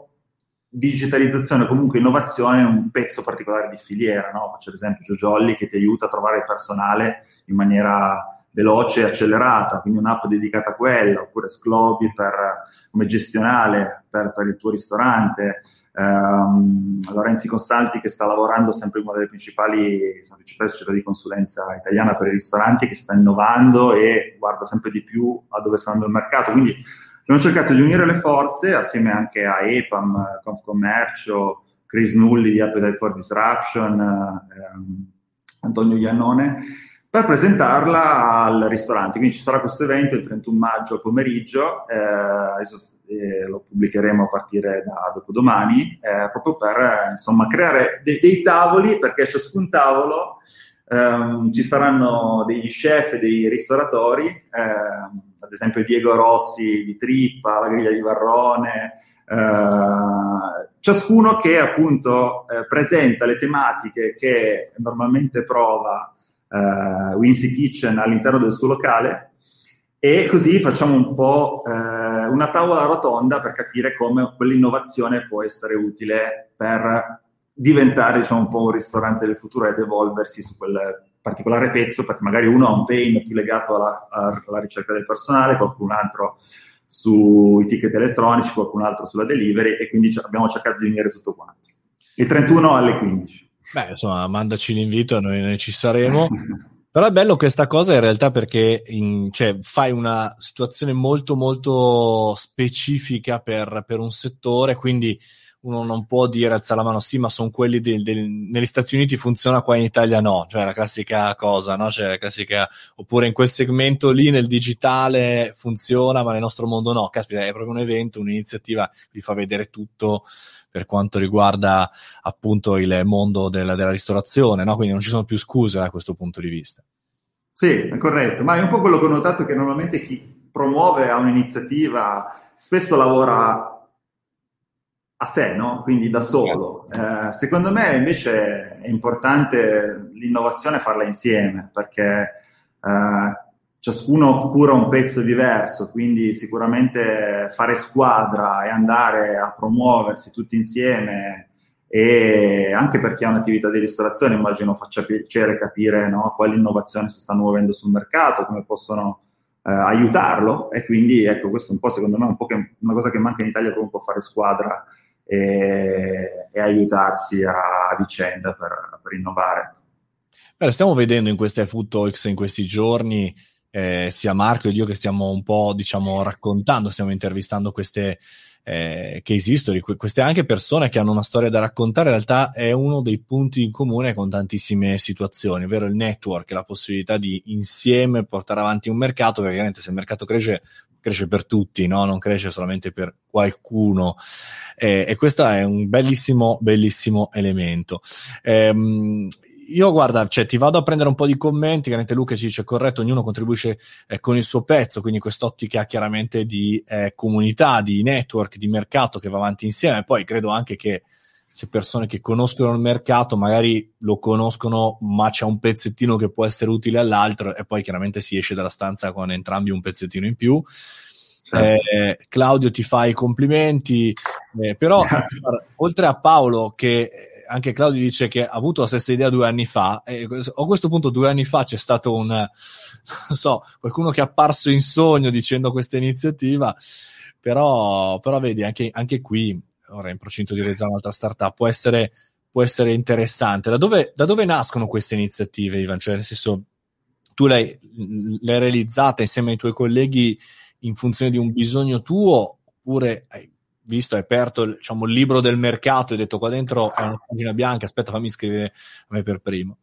digitalizzazione comunque innovazione è un pezzo particolare di filiera, no? Faccio l'esempio Giojolli che ti aiuta a trovare il personale in maniera veloce e accelerata, quindi un'app dedicata a quella, oppure Sclobi per, come gestionale per, per il tuo ristorante, um, Lorenzi Consalti che sta lavorando sempre in una delle principali società di consulenza italiana per i ristoranti che sta innovando e guarda sempre di più a dove sta andando il mercato, quindi Abbiamo cercato di unire le forze assieme anche a EPAM, Confcommercio, Chris Nulli di Appetite for Disruption, ehm, Antonio Iannone, per presentarla al ristorante. Quindi ci sarà questo evento il 31 maggio pomeriggio, eh, eh, lo pubblicheremo a partire da dopodomani, eh, proprio per insomma, creare de- dei tavoli, perché ciascun tavolo ehm, ci saranno degli chef e dei ristoratori, ehm, ad esempio Diego Rossi di Trippa, la griglia di Varrone, eh, ciascuno che appunto eh, presenta le tematiche che normalmente prova uh, Wincy Kitchen all'interno del suo locale e così facciamo un po' uh, una tavola rotonda per capire come quell'innovazione può essere utile per diventare diciamo, un po' un ristorante del futuro ed evolversi su quel particolare pezzo, perché magari uno ha un pain più legato alla, alla ricerca del personale, qualcun altro sui ticket elettronici, qualcun altro sulla delivery e quindi abbiamo cercato di unire tutto quanto. Il 31 alle 15. Beh, insomma, mandaci l'invito, noi, noi ci saremo. Però è bello questa cosa in realtà perché in, cioè, fai una situazione molto molto specifica per, per, un settore, quindi uno non può dire alza la mano sì, ma sono quelli del, del, negli Stati Uniti funziona, qua in Italia no, cioè la classica cosa, no? Cioè la classica, oppure in quel segmento lì nel digitale funziona, ma nel nostro mondo no. Caspita, è proprio un evento, un'iniziativa, vi fa vedere tutto per quanto riguarda appunto il mondo della, della ristorazione, no? quindi non ci sono più scuse da questo punto di vista. Sì, è corretto, ma è un po' quello che ho notato che normalmente chi promuove a un'iniziativa spesso lavora a sé, no? quindi da solo. Eh, secondo me invece è importante l'innovazione farla insieme perché eh, ciascuno cura un pezzo diverso, quindi sicuramente fare squadra e andare a promuoversi tutti insieme e anche perché è un'attività di ristorazione immagino faccia piacere capire no, quali innovazioni si stanno muovendo sul mercato, come possono eh, aiutarlo e quindi ecco questo un po' secondo me è un po' che, una cosa che manca in Italia proprio un po' fare squadra e, e aiutarsi a, vicenda per, per innovare. Beh, stiamo vedendo in queste Food Talks in questi giorni eh, sia Marco ed io che stiamo un po' diciamo raccontando, stiamo intervistando queste eh, case history, queste anche persone che hanno una storia da raccontare, in realtà è uno dei punti in comune con tantissime situazioni, ovvero il network, la possibilità di insieme portare avanti un mercato, perché ovviamente se il mercato cresce, cresce per tutti, no? non cresce solamente per qualcuno. Eh, e questo è un bellissimo, bellissimo elemento. Ehm, io guarda, cioè, ti vado a prendere un po' di commenti, chiaramente Luca ci dice corretto, ognuno contribuisce eh, con il suo pezzo, quindi quest'ottica chiaramente di eh, comunità, di network, di mercato che va avanti insieme. Poi credo anche che se persone che conoscono il mercato magari lo conoscono, ma c'è un pezzettino che può essere utile all'altro e poi chiaramente si esce dalla stanza con entrambi un pezzettino in più. Certo. Eh, Claudio ti fa i complimenti, eh, però oltre a Paolo che anche Claudio dice che ha avuto la stessa idea due anni fa e a questo punto due anni fa c'è stato un non so, qualcuno che è apparso in sogno dicendo questa iniziativa però, però vedi anche, anche qui ora è in procinto di realizzare un'altra startup può essere, può essere interessante da dove, da dove nascono queste iniziative Ivan? cioè nel senso tu l'hai, l'hai realizzata insieme ai tuoi colleghi in funzione di un bisogno tuo oppure hai visto, hai aperto diciamo, il libro del mercato e hai detto qua dentro è una pagina bianca, aspetta fammi scrivere a me per primo?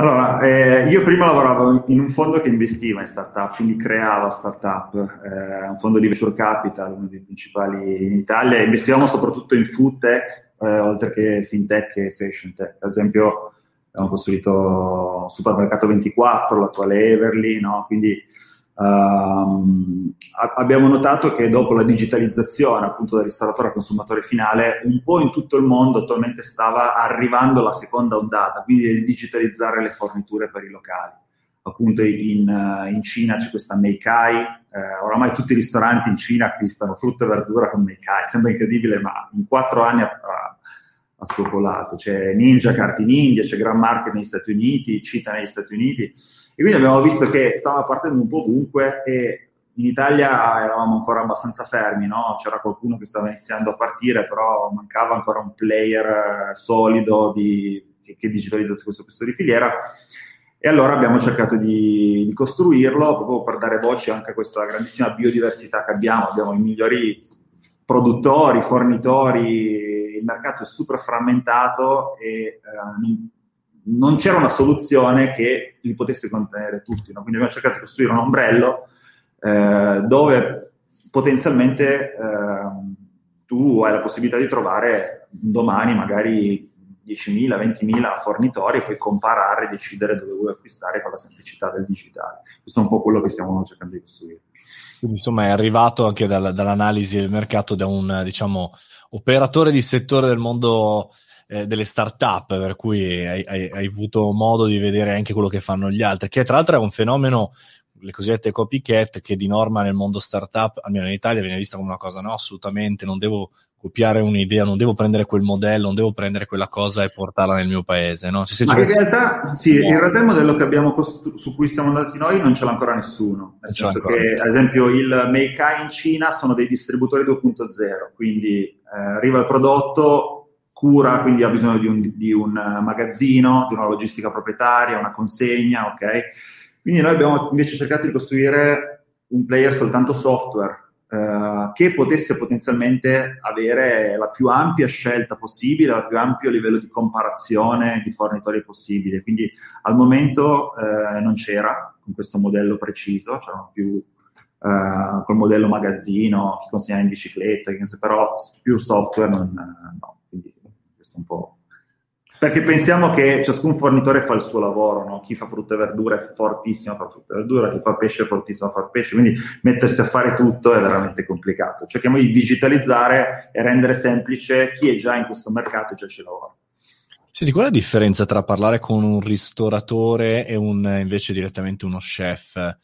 Allora, eh, io prima lavoravo in un fondo che investiva in startup, quindi creava startup, eh, un fondo di venture capital, uno dei principali in Italia, investivamo soprattutto in food tech, eh, oltre che fintech e fashion tech. Ad esempio, abbiamo costruito Supermercato 24, l'attuale Everly, no? quindi Uh, abbiamo notato che dopo la digitalizzazione appunto del ristoratore al consumatore finale, un po' in tutto il mondo attualmente stava arrivando la seconda ondata, quindi il digitalizzare le forniture per i locali. Appunto in, in Cina c'è questa Meikai, eh, oramai tutti i ristoranti in Cina acquistano frutta e verdura con Meikai, sembra incredibile ma in quattro anni ha, ha spopolato. C'è Ninja Kart in India, c'è Grand Market negli Stati Uniti, Cita negli Stati Uniti e quindi abbiamo visto che stava partendo un po' ovunque e in Italia eravamo ancora abbastanza fermi, no? c'era qualcuno che stava iniziando a partire, però mancava ancora un player solido di, che, che, digitalizzasse questo pezzo di filiera. E allora abbiamo cercato di, di, costruirlo proprio per dare voce anche a questa grandissima biodiversità che abbiamo. Abbiamo i migliori produttori, fornitori, il mercato è super frammentato e eh, non c'era una soluzione che li potesse contenere tutti, no? quindi abbiamo cercato di costruire un ombrello eh, dove potenzialmente eh, tu hai la possibilità di trovare domani magari 10.000, 20.000 fornitori e poi comparare e decidere dove vuoi acquistare con la semplicità del digitale. Questo è un po' quello che stiamo cercando di costruire. Quindi insomma è arrivato anche dal, dall'analisi del mercato da un diciamo operatore di settore del mondo eh, delle start-up, per cui hai, hai, hai, avuto modo di vedere anche quello che fanno gli altri, che tra l'altro è un fenomeno, le cosiddette copycat, che di norma nel mondo start-up, almeno in Italia, viene vista come una cosa, no, assolutamente, non devo copiare un'idea, non devo prendere quel modello, non devo prendere quella cosa e portarla nel mio paese. No? Cioè, Ma in, realtà, sì, in realtà il modello che abbiamo costru- su cui siamo andati noi non ce l'ha ancora nessuno. Nel senso che, ad esempio, il Meikai in Cina sono dei distributori 2.0, quindi eh, arriva il prodotto, cura, quindi ha bisogno di un, di un magazzino, di una logistica proprietaria, una consegna, ok? Quindi noi abbiamo invece cercato di costruire un player soltanto software, eh, che potesse potenzialmente avere la più ampia scelta possibile, il più ampio livello di comparazione di fornitori possibile. Quindi al momento uh, non c'era con questo modello preciso, c'erano più uh, col modello magazzino, chi consegnava in bicicletta, però più software non, no. Quindi questo è un po' perché pensiamo che ciascun fornitore fa il suo lavoro, no? chi fa frutta e verdura è fortissimo a fare frutta e verdura, chi fa pesce è fortissimo a fare pesce, quindi mettersi a fare tutto è veramente complicato. Cerchiamo di digitalizzare e rendere semplice chi è già in questo mercato e già ci lavora. Senti, qual è la differenza tra parlare con un ristoratore e un, invece direttamente uno chef?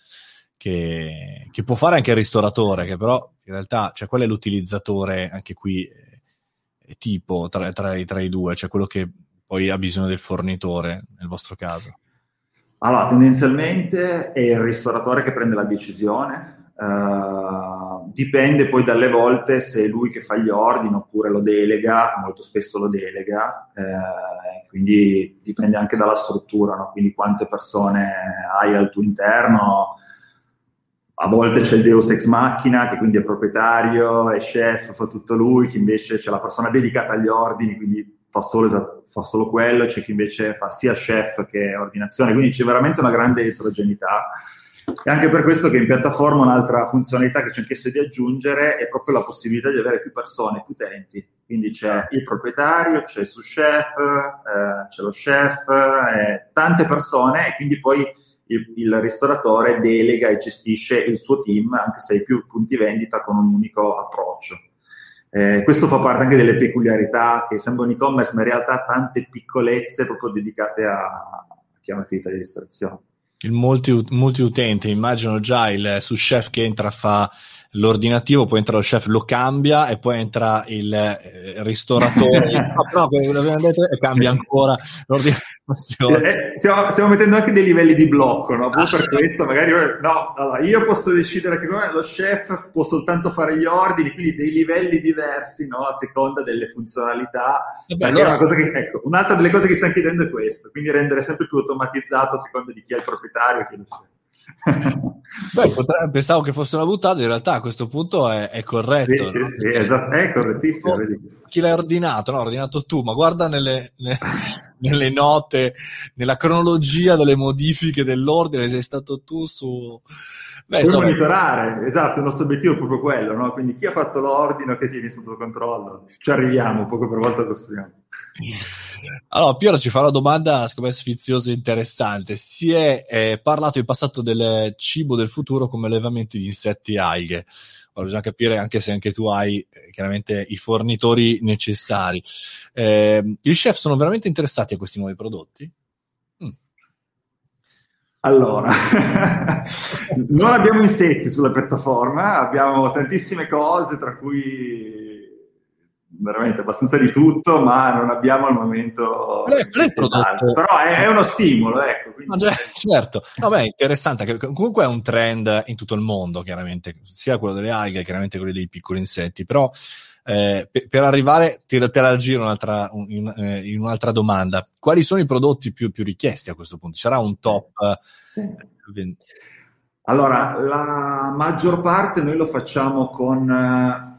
Che, che, può fare anche il ristoratore, che però in realtà, cioè, qual è l'utilizzatore anche qui eh, tipo tra, tra, tra, i due, cioè quello che poi ha bisogno del fornitore nel vostro caso? Allora, tendenzialmente è il ristoratore che prende la decisione, uh, dipende poi dalle volte se è lui che fa gli ordini oppure lo delega, molto spesso lo delega, uh, quindi dipende anche dalla struttura, no? quindi quante persone hai al tuo interno. A volte c'è il Deus ex machina, che quindi è proprietario, è chef, fa tutto lui, che invece c'è la persona dedicata agli ordini, quindi fa solo, fa solo quello, c'è chi invece fa sia chef che ordinazione, quindi c'è veramente una grande eterogeneità. E anche per questo che in piattaforma un'altra funzionalità che ci hanno chiesto di aggiungere è proprio la possibilità di avere più persone, più utenti. Quindi c'è il proprietario, c'è il sous chef, eh, c'è lo chef, eh, tante persone e quindi poi il, il, ristoratore delega e gestisce il suo team, anche se hai più punti vendita con un unico approccio. Eh, questo fa parte anche delle peculiarità che sembra un e-commerce, ma in realtà tante piccolezze proprio dedicate a, a chi ha di distrazione. Il multi, multi-utente, immagino già il sous chef che entra, fa l'ordinativo, poi entra lo chef, lo cambia e poi entra il eh, ristoratore no, no, detto, e cambia ancora l'ordinazione. Eh, eh, stiamo, stiamo, mettendo anche dei livelli di blocco, no? per ah. questo magari no, allora, io posso decidere che lo chef può soltanto fare gli ordini, quindi dei livelli diversi no? a seconda delle funzionalità. Beh, allora... che, ecco, un'altra delle cose che stiamo chiedendo è questo, quindi rendere sempre più automatizzato a seconda di chi è il proprietario e chi è lo chef. Beh, potrei, pensavo che fosse una buttata, in realtà a questo punto è, è corretto. Sì, no? sì, sì, esatto, è correttissimo. Oh, chi l'hai ordinato? No, ordinato tu, ma guarda nelle, nelle, nelle, note, nella cronologia delle modifiche dell'ordine, sei stato tu su... Beh, Puoi monitorare, esatto, il nostro obiettivo è proprio quello, no? Quindi chi ha fatto l'ordine che tieni sotto controllo? Ci arriviamo, poco per volta costruiamo. Allora, Piero ci fa una domanda, secondo me, sfiziosa e interessante. Si è eh, parlato in passato del cibo del futuro come allevamento di insetti e alghe. Ora bisogna capire anche se anche tu hai eh, chiaramente i fornitori necessari. Eh, I chef sono veramente interessati a questi nuovi prodotti? Allora, non abbiamo insetti sulla piattaforma, abbiamo tantissime cose, tra cui veramente abbastanza di tutto, ma non abbiamo al momento è però è, è, uno stimolo, ecco. Quindi... Già, certo, vabbè, interessante, comunque è un trend in tutto il mondo, chiaramente, sia quello delle alghe, chiaramente quello dei piccoli insetti, però eh, per, per, arrivare, ti, ti raggiro un'altra, in, eh, in, un'altra domanda. Quali sono i prodotti più, più richiesti a questo punto? Sarà un top? Sì. Eh, allora, la maggior parte noi lo facciamo con uh,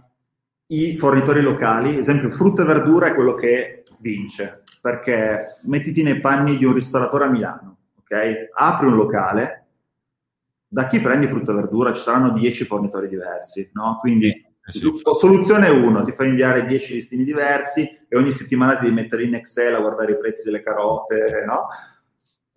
i fornitori locali, ad esempio frutta e verdura è quello che vince, perché mettiti nei panni di un ristoratore a Milano, ok? Apri un locale, da chi prendi frutta e verdura ci saranno 10 fornitori diversi, no? Quindi eh sì. soluzione 1, ti fai inviare 10 listini diversi e ogni settimana ti devi mettere in Excel a guardare i prezzi delle carote, no?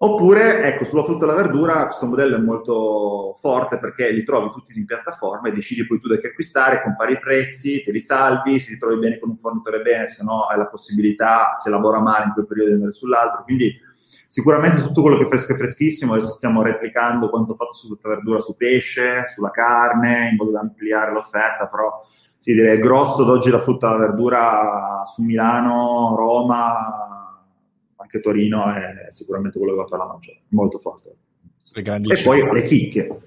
Oppure, ecco, sulla frutta e la verdura questo modello è molto forte perché li trovi tutti in piattaforma e decidi poi tu da che acquistare, compari i prezzi, te li salvi, se ti trovi bene con un fornitore bene, se no hai la possibilità, se lavora male in quel periodo, di andare sull'altro. Quindi sicuramente tutto quello che è fresco e freschissimo, adesso stiamo replicando quanto fatto su frutta e verdura, su pesce, sulla carne, in modo da ampliare l'offerta, però sì, direi grosso d'oggi la frutta e la verdura su Milano, Roma, anche Torino è sicuramente quello che va per la maggiore, molto forte. E poi le chicche,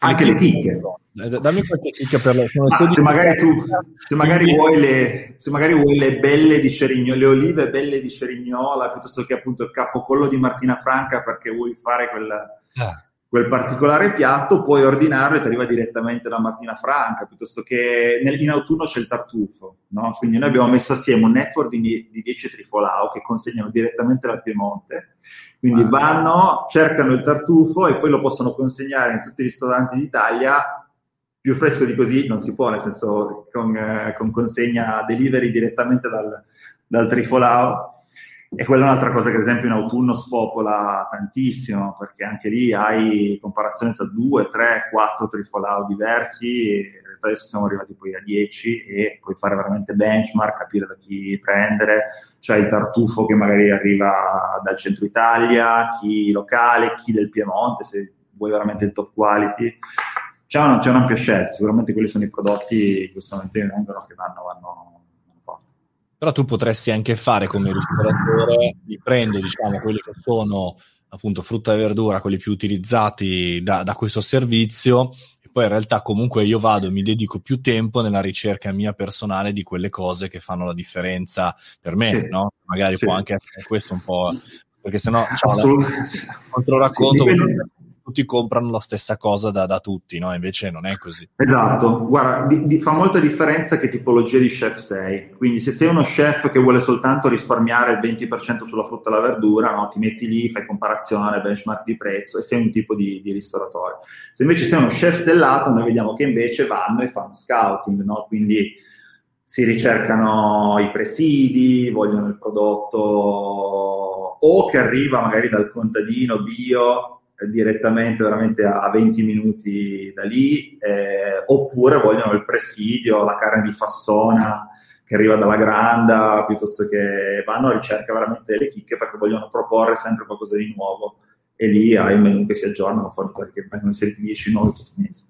anche le chicche. Dammi qualche chicca per le ah, se magari tu se magari vuoi le, se magari vuoi le belle di Cerignola, le olive belle di Cerignola piuttosto che appunto il capocollo di Martina Franca perché vuoi fare quel, ah quel particolare piatto, puoi ordinarlo e ti arriva direttamente da Martina Franca, piuttosto che nel, in autunno c'è il tartufo, no? Quindi noi abbiamo messo assieme un network di, di 10 trifolao che consegnano direttamente dal Piemonte, quindi wow. vanno, cercano il tartufo e poi lo possono consegnare in tutti i ristoranti d'Italia. Più fresco di così non si può, nel senso con, eh, con consegna delivery direttamente dal, dal trifolao e quella è un'altra cosa che ad esempio in autunno spopola tantissimo, perché anche lì hai comparazione tra due, tre, quattro trifolau diversi, in realtà adesso siamo arrivati poi a 10 e puoi fare veramente benchmark, capire da chi prendere, c'è il tartufo che magari arriva dal centro Italia, chi locale, chi del Piemonte, se vuoi veramente il top quality. C'è, una, c'è un'ampia scelta, sicuramente quelli sono i prodotti in questo momento in vengono che vanno, vanno però tu potresti anche fare come ristoratore, li prendo diciamo quelli che sono appunto frutta e verdura, quelli più utilizzati da, da questo servizio e poi in realtà comunque io vado e mi dedico più tempo nella ricerca mia personale di quelle cose che fanno la differenza per me, sì. no? Magari sì. può anche essere questo un po' perché sennò cioè, contro racconto sì, tutti comprano la stessa cosa da, da tutti, no? Invece non è così. Esatto, guarda, di, di, fa molta differenza che tipologia di chef sei. Quindi se sei uno chef che vuole soltanto risparmiare il 20% sulla frutta e la verdura, no? ti metti lì, fai comparazione, benchmark di prezzo e sei un tipo di, di ristoratore. Se invece sei uno chef stellato, noi vediamo che invece vanno e fanno scouting, no? Quindi si ricercano i presidi, vogliono il prodotto o che arriva magari dal contadino bio direttamente veramente a 20 minuti da lì, eh, oppure vogliono il presidio, la carne di fassona che arriva dalla granda, piuttosto che vanno a ricerca veramente delle chicche perché vogliono proporre sempre qualcosa di nuovo e lì hai un menu che si aggiornano, fornitori che vengono inseriti 10 nuovi tutti i mesi.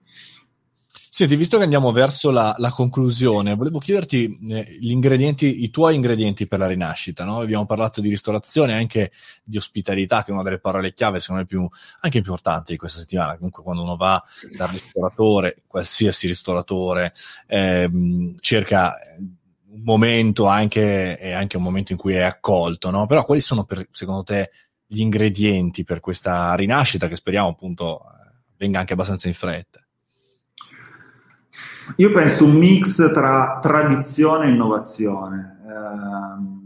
Senti, visto che andiamo verso la, la conclusione, volevo chiederti eh, i tuoi ingredienti per la rinascita. No? Abbiamo parlato di ristorazione e anche di ospitalità, che è una delle parole chiave, secondo me, più, anche importanti di questa settimana. Comunque, quando uno va dal ristoratore, qualsiasi ristoratore, ehm, cerca un momento anche, e anche un momento in cui è accolto, no? Però quali sono, per, secondo te, gli ingredienti per questa rinascita che speriamo appunto venga anche abbastanza in fretta? Io penso un mix tra tradizione e innovazione. Eh,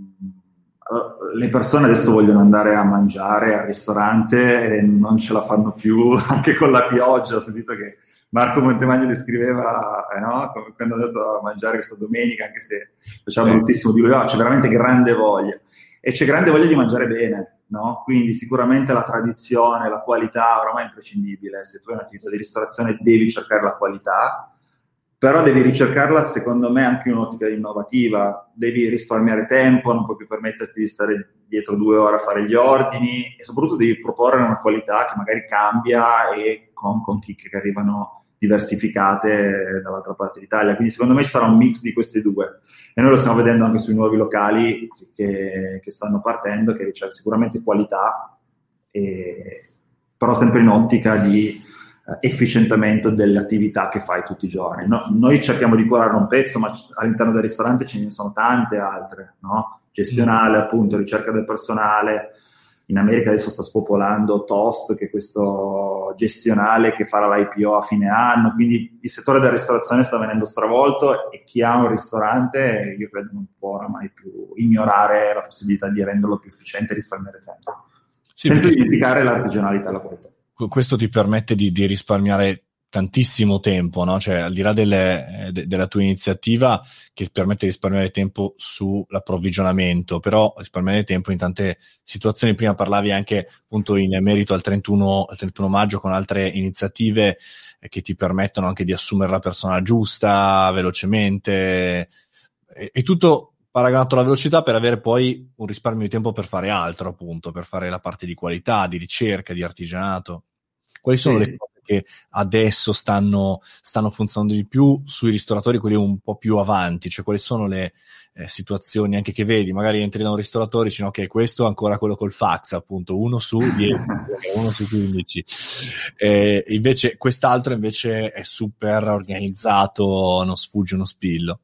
le persone adesso vogliono andare a mangiare al ristorante e non ce la fanno più anche con la pioggia. Ho sentito che Marco Montemagno descriveva eh no? come quando è andato a mangiare questa domenica, anche se faceva bruttissimo di lui, oh, c'è veramente grande voglia e c'è grande voglia di mangiare bene. No? Quindi sicuramente la tradizione, la qualità ormai è imprescindibile. Se tu hai un'attività di ristorazione devi cercare la qualità però devi ricercarla secondo me anche in un'ottica innovativa, devi risparmiare tempo, non puoi più permetterti di stare dietro due ore a fare gli ordini e soprattutto devi proporre una qualità che magari cambia e con, con chicche che arrivano diversificate dall'altra parte d'Italia. Quindi secondo me ci sarà un mix di queste due e noi lo stiamo vedendo anche sui nuovi locali che, che stanno partendo, che c'è sicuramente qualità, e, però sempre in ottica di efficientamento delle attività che fai tutti i giorni. No, noi cerchiamo di curare un pezzo, ma all'interno del ristorante ce ne sono tante altre, no? gestionale, appunto, ricerca del personale, in America adesso sta spopolando Toast, che è questo gestionale che farà l'IPO a fine anno, quindi il settore della ristorazione sta venendo stravolto e chi ha un ristorante io credo non può oramai più ignorare la possibilità di renderlo più efficiente e risparmiare tempo, sì, senza dimenticare l'artigianalità e la qualità. Questo ti permette di, di risparmiare tantissimo tempo, no? cioè al di là delle, de, della tua iniziativa che permette di risparmiare tempo sull'approvvigionamento, però risparmiare tempo in tante situazioni, prima parlavi anche appunto in merito al 31, al 31 maggio con altre iniziative eh, che ti permettono anche di assumere la persona giusta velocemente e, e tutto paragonato alla velocità per avere poi un risparmio di tempo per fare altro, appunto, per fare la parte di qualità, di ricerca, di artigianato. Quali sono sì. le cose che adesso stanno, stanno, funzionando di più sui ristoratori, quelli un po' più avanti, cioè quali sono le eh, situazioni anche che vedi, magari entri da un ristoratore e dici ok, questo è ancora quello col fax, appunto, uno su 10, uno su 15. Eh, invece quest'altro invece è super organizzato, non sfugge uno spillo.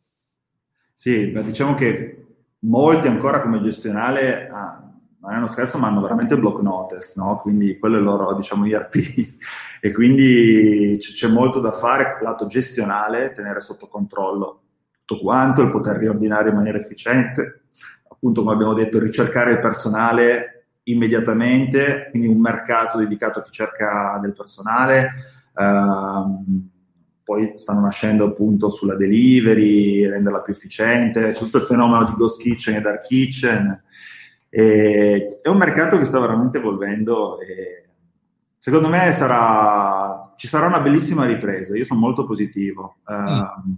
Sì, diciamo che molti ancora come gestionale ah, non è uno scherzo, ma hanno veramente block notice, no? Quindi quello è il loro, diciamo, ERP. e quindi c- c'è molto da fare lato gestionale, tenere sotto controllo tutto quanto, il poter riordinare in maniera efficiente, appunto, come abbiamo detto, ricercare il personale immediatamente, quindi un mercato dedicato a chi cerca del personale. Uh, poi stanno nascendo appunto sulla delivery, renderla più efficiente, c'è tutto il fenomeno di ghost kitchen e dark kitchen. E è un mercato che sta veramente evolvendo e secondo me sarà, ci sarà una bellissima ripresa. Io sono molto positivo, mm. uh,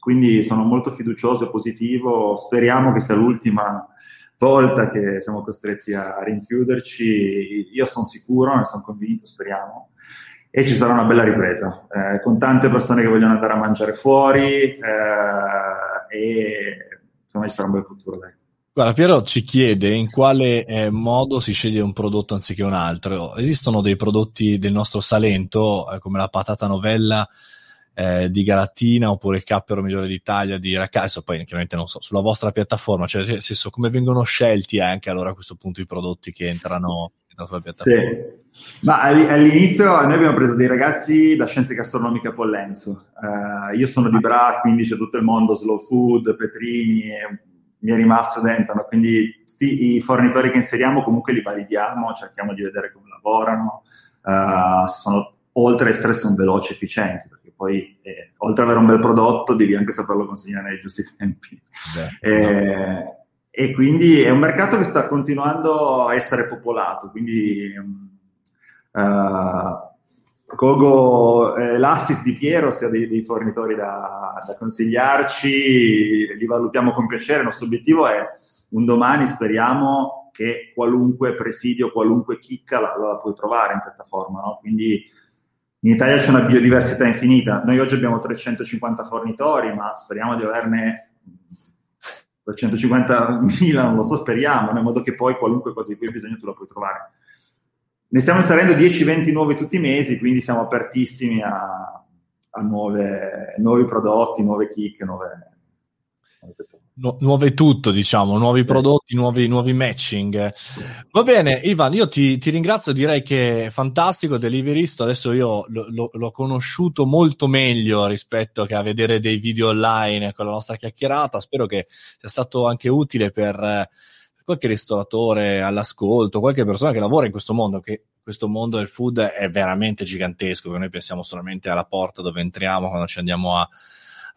quindi sono molto fiducioso e positivo. Speriamo che sia l'ultima volta che siamo costretti a rinchiuderci. Io sono sicuro, ne sono convinto, speriamo. E ci sarà una bella ripresa, eh, con tante persone che vogliono andare a mangiare fuori eh, e insomma ci sarà un bel futuro. Dai. Guarda, Piero ci chiede in quale eh, modo si sceglie un prodotto anziché un altro. Esistono dei prodotti del nostro Salento, eh, come la patata novella eh, di Galatina oppure il cappero migliore d'Italia di Racca, adesso poi chiaramente non so, sulla vostra piattaforma, cioè nel senso come vengono scelti anche allora a questo punto i prodotti che entrano sulla piattaforma? Sì. Ma all'inizio noi abbiamo preso dei ragazzi da scienze gastronomiche a Pollenzo. Uh, io sono di Bra, quindi c'è tutto il mondo slow food, Petrini, mi è rimasto dentro, no? quindi sti, i fornitori che inseriamo comunque li validiamo, cerchiamo di vedere come lavorano, uh, sono, oltre ad essere sono veloci e efficienti, perché poi eh, oltre ad avere un bel prodotto devi anche saperlo consegnare nei giusti tempi. Beh, eh, no. E quindi è un mercato che sta continuando a essere popolato, quindi uh, colgo eh, l'assist di Piero, sia dei, dei fornitori da, da, consigliarci, li valutiamo con piacere. Il nostro obiettivo è un domani, speriamo, che qualunque presidio, qualunque chicca la, la puoi trovare in piattaforma. No? Quindi in Italia c'è una biodiversità infinita. Noi oggi abbiamo 350 fornitori, ma speriamo di averne 350.000, non lo so, speriamo, in modo che poi qualunque cosa di cui hai bisogno tu la puoi trovare. Ne stiamo installando 10-20 nuovi tutti i mesi, quindi siamo apertissimi a, a nuove, nuovi prodotti, nuove kick, nuove, Nu- nuove tutto, diciamo, nuovi prodotti, nuovi, nuovi matching. Va bene, Ivan, io ti, ti, ringrazio, direi che è fantastico Deliverist, adesso io l- l- l'ho conosciuto molto meglio rispetto che a vedere dei video online con la nostra chiacchierata, spero che sia stato anche utile per qualche ristoratore all'ascolto, qualche persona che lavora in questo mondo, che questo mondo del food è veramente gigantesco, che noi pensiamo solamente alla porta dove entriamo quando ci andiamo a,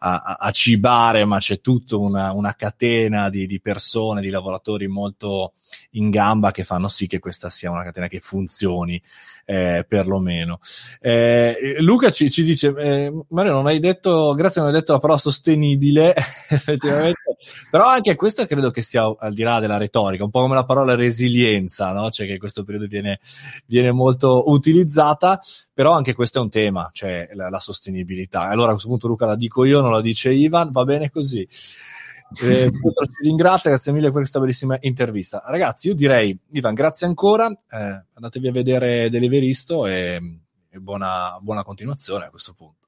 a, a cibare, ma c'è tutta una, una catena di, di, persone, di lavoratori molto in gamba che fanno sì che questa sia una catena che funzioni eh, perlomeno. Eh, Luca ci, ci dice, eh, Mario non hai detto, grazie non hai detto la parola sostenibile, effettivamente, però anche questo credo che sia al di là della retorica, un po' come la parola resilienza, no? cioè che in questo periodo viene, viene molto utilizzata, però anche questo è un tema, cioè la, la sostenibilità. Allora a questo punto Luca la dico io, non la dice Ivan, va bene così. Eh, Pietro ci ringrazia, grazie mille per questa bellissima intervista. Ragazzi, io direi, Ivan, grazie ancora, eh, andatevi a vedere Deliveristo e, e buona, buona continuazione a questo punto.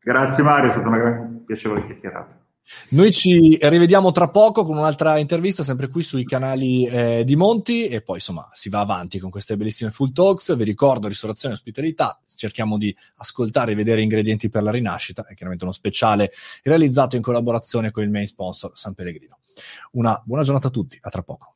Grazie Mario, è stata una gran piacevole chiacchierata. Noi ci rivediamo tra poco con un'altra intervista, sempre qui sui canali eh, di Monti, e poi insomma si va avanti con queste bellissime full talks. Vi ricordo ristorazione e ospitalità, cerchiamo di ascoltare e vedere ingredienti per la rinascita, è chiaramente uno speciale realizzato in collaborazione con il main sponsor San Pellegrino. Una buona giornata a tutti, a tra poco.